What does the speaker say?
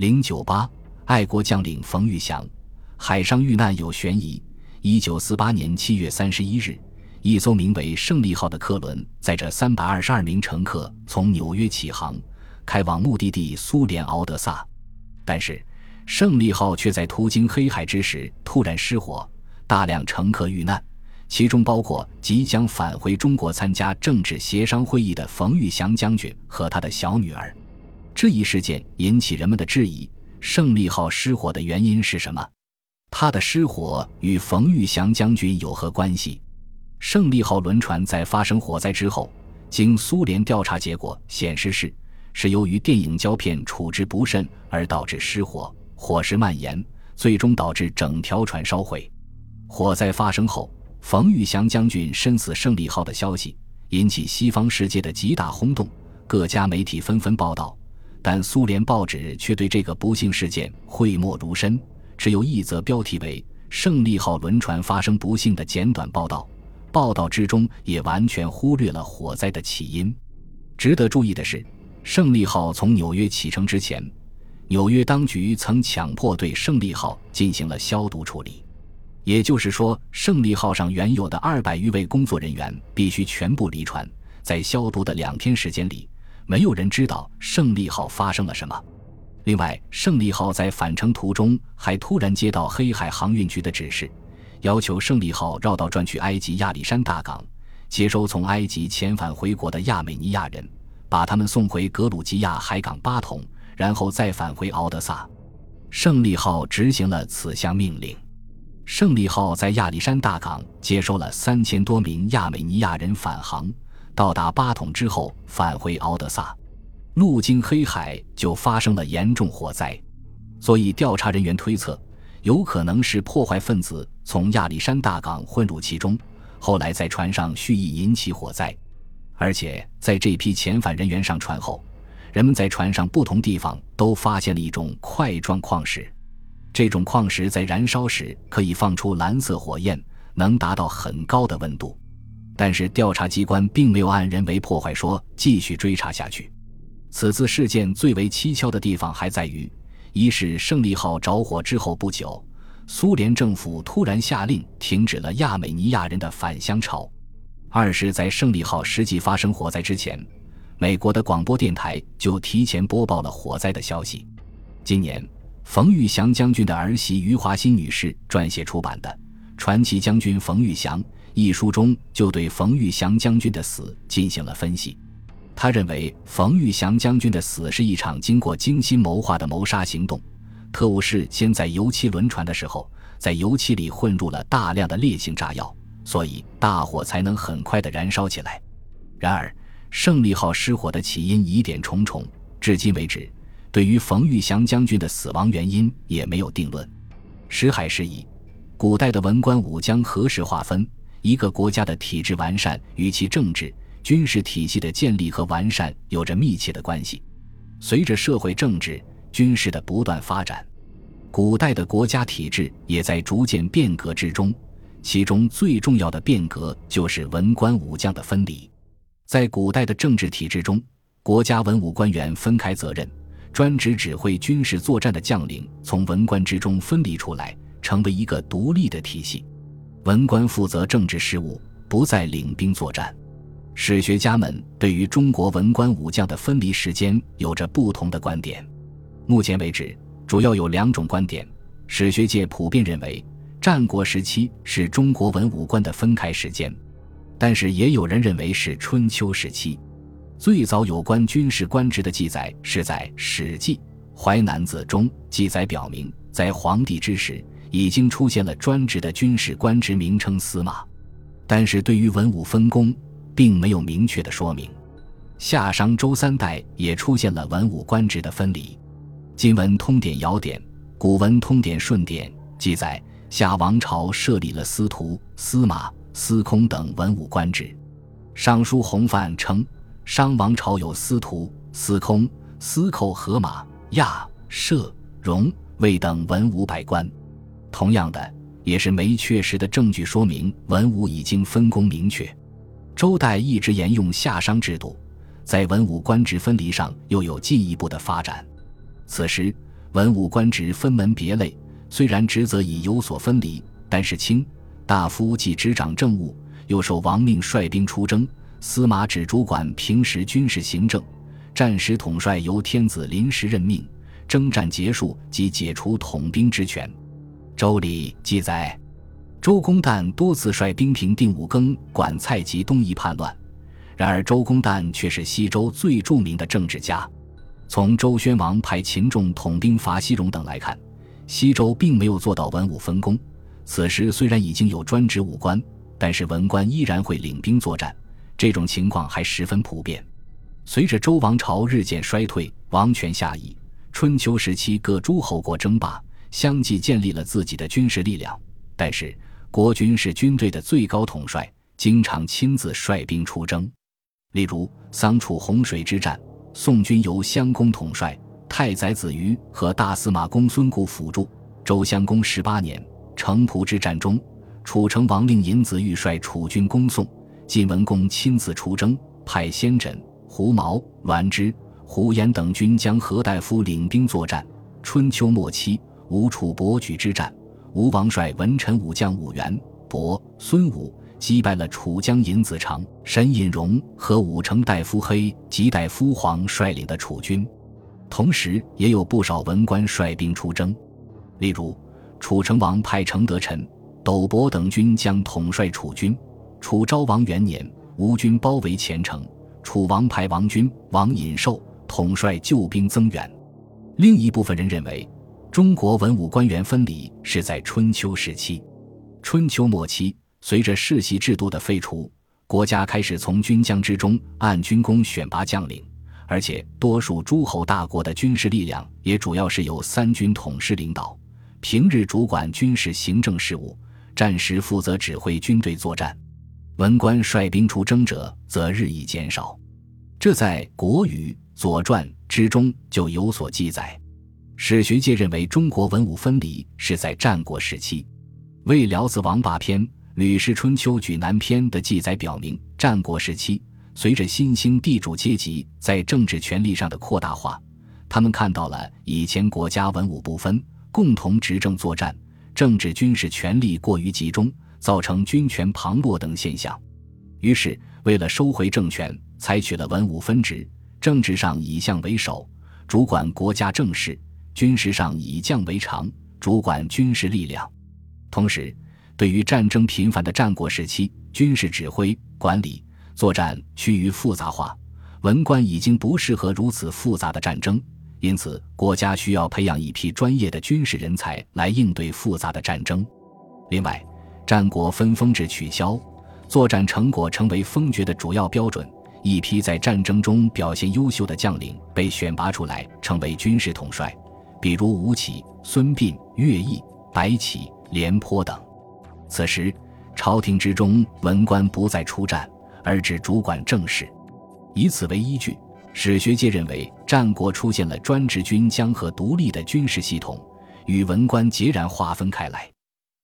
零九八，爱国将领冯玉祥，海上遇难有悬疑。一九四八年七月三十一日，一艘名为“胜利号”的客轮载着三百二十二名乘客从纽约起航，开往目的地苏联敖德萨。但是，“胜利号”却在途经黑海之时突然失火，大量乘客遇难，其中包括即将返回中国参加政治协商会议的冯玉祥将军和他的小女儿。这一事件引起人们的质疑：胜利号失火的原因是什么？它的失火与冯玉祥将军有何关系？胜利号轮船在发生火灾之后，经苏联调查结果显示是是由于电影胶片处置不慎而导致失火，火势蔓延，最终导致整条船烧毁。火灾发生后，冯玉祥将军身死胜利号的消息引起西方世界的极大轰动，各家媒体纷纷报道。但苏联报纸却对这个不幸事件讳莫如深，只有一则标题为“胜利号轮船发生不幸”的简短报道。报道之中也完全忽略了火灾的起因。值得注意的是，胜利号从纽约启程之前，纽约当局曾强迫对胜利号进行了消毒处理，也就是说，胜利号上原有的二百余位工作人员必须全部离船。在消毒的两天时间里。没有人知道胜利号发生了什么。另外，胜利号在返程途中还突然接到黑海航运局的指示，要求胜利号绕道转去埃及亚历山大港，接收从埃及遣返回国的亚美尼亚人，把他们送回格鲁吉亚海港巴统，然后再返回敖德萨。胜利号执行了此项命令。胜利号在亚历山大港接收了三千多名亚美尼亚人返航。到达巴统之后，返回敖德萨，路经黑海就发生了严重火灾，所以调查人员推测，有可能是破坏分子从亚历山大港混入其中，后来在船上蓄意引起火灾。而且在这批遣返人员上船后，人们在船上不同地方都发现了一种块状矿石，这种矿石在燃烧时可以放出蓝色火焰，能达到很高的温度。但是调查机关并没有按人为破坏说继续追查下去。此次事件最为蹊跷的地方还在于：一是胜利号着火之后不久，苏联政府突然下令停止了亚美尼亚人的返乡潮；二是，在胜利号实际发生火灾之前，美国的广播电台就提前播报了火灾的消息。今年，冯玉祥将军的儿媳余华新女士撰写出版的《传奇将军冯玉祥》。一书中就对冯玉祥将军的死进行了分析，他认为冯玉祥将军的死是一场经过精心谋划的谋杀行动。特务室先在油漆轮船的时候，在油漆里混入了大量的烈性炸药，所以大火才能很快的燃烧起来。然而，胜利号失火的起因疑点重重，至今为止，对于冯玉祥将军的死亡原因也没有定论。石海是以古代的文官武将何时划分？一个国家的体制完善与其政治军事体系的建立和完善有着密切的关系。随着社会政治军事的不断发展，古代的国家体制也在逐渐变革之中。其中最重要的变革就是文官武将的分离。在古代的政治体制中，国家文武官员分开责任，专职指挥军事作战的将领从文官之中分离出来，成为一个独立的体系。文官负责政治事务，不再领兵作战。史学家们对于中国文官武将的分离时间有着不同的观点。目前为止，主要有两种观点。史学界普遍认为，战国时期是中国文武官的分开时间，但是也有人认为是春秋时期。最早有关军事官职的记载是在《史记·淮南子》中，记载表明，在黄帝之时。已经出现了专职的军事官职名称司马，但是对于文武分工，并没有明确的说明。夏商周三代也出现了文武官职的分离。今文通典尧典、古文通典顺典记载，夏王朝设立了司徒、司马、司空等文武官职。尚书洪范称，商王朝有司徒、司空、司寇、河马、亚、射、戎、卫等文武百官。同样的，也是没确实的证据说明文武已经分工明确。周代一直沿用夏商制度，在文武官职分离上又有进一步的发展。此时，文武官职分门别类，虽然职责已有所分离，但是卿大夫既执掌政务，又受王命率兵出征；司马只主管平时军事行政，战时统帅由天子临时任命。征战结束即解除统兵之权。周礼记载，周公旦多次率兵平定武庚、管蔡及东夷叛乱。然而，周公旦却是西周最著名的政治家。从周宣王派秦仲统兵伐西戎等来看，西周并没有做到文武分工。此时虽然已经有专职武官，但是文官依然会领兵作战，这种情况还十分普遍。随着周王朝日渐衰退，王权下移，春秋时期各诸侯国争霸，相继建立了自己的军事力量。但是，国君是军队的最高统帅，经常亲自率兵出征。例如桑楚洪水之战，宋军由襄公统帅，太宰子瑜和大司马公孙固辅助。周襄公十八年，城濮之战中，楚成王令尹子玉率楚军攻宋，晋文公亲自出征，派先轸、胡毛、栾枝、胡延等军将何大夫领兵作战。春秋末期，吴楚伯举之战，吴王率文臣武将武元、伯、孙武。击败了楚将尹子长、沈尹荣和武成大夫黑及大夫黄率领的楚军，同时也有不少文官率兵出征。例如，楚成王派程德臣、斗伯等军将统帅楚军。楚昭王元年，吴军包围前城，楚王派王军、王尹寿统帅救兵增援。另一部分人认为，中国文武官员分离是在春秋时期。春秋末期。随着世袭制度的废除，国家开始从军将之中按军功选拔将领，而且多数诸侯大国的军事力量也主要是由三军统师领导，平日主管军事行政事务，战时负责指挥军队作战。文官率兵出征者则日益减少，这在《国语》《左传》之中就有所记载。史学界认为，中国文武分离是在战国时期，《魏辽子王霸篇》。《吕氏春秋·举南篇》的记载表明，战国时期，随着新兴地主阶级在政治权力上的扩大化，他们看到了以前国家文武不分、共同执政作战、政治军事权力过于集中，造成军权旁落等现象。于是，为了收回政权，采取了文武分职，政治上以相为首，主管国家政事；军事上以将为长，主管军事力量。同时，对于战争频繁的战国时期，军事指挥、管理、作战趋于复杂化，文官已经不适合如此复杂的战争，因此国家需要培养一批专业的军事人才来应对复杂的战争。另外，战国分封制取消，作战成果成为封爵的主要标准，一批在战争中表现优秀的将领被选拔出来成为军事统帅，比如吴起、孙膑、乐毅、白起、廉颇等。此时，朝廷之中文官不再出战，而只主管政事。以此为依据，史学界认为战国出现了专职军将和独立的军事系统，与文官截然划分开来。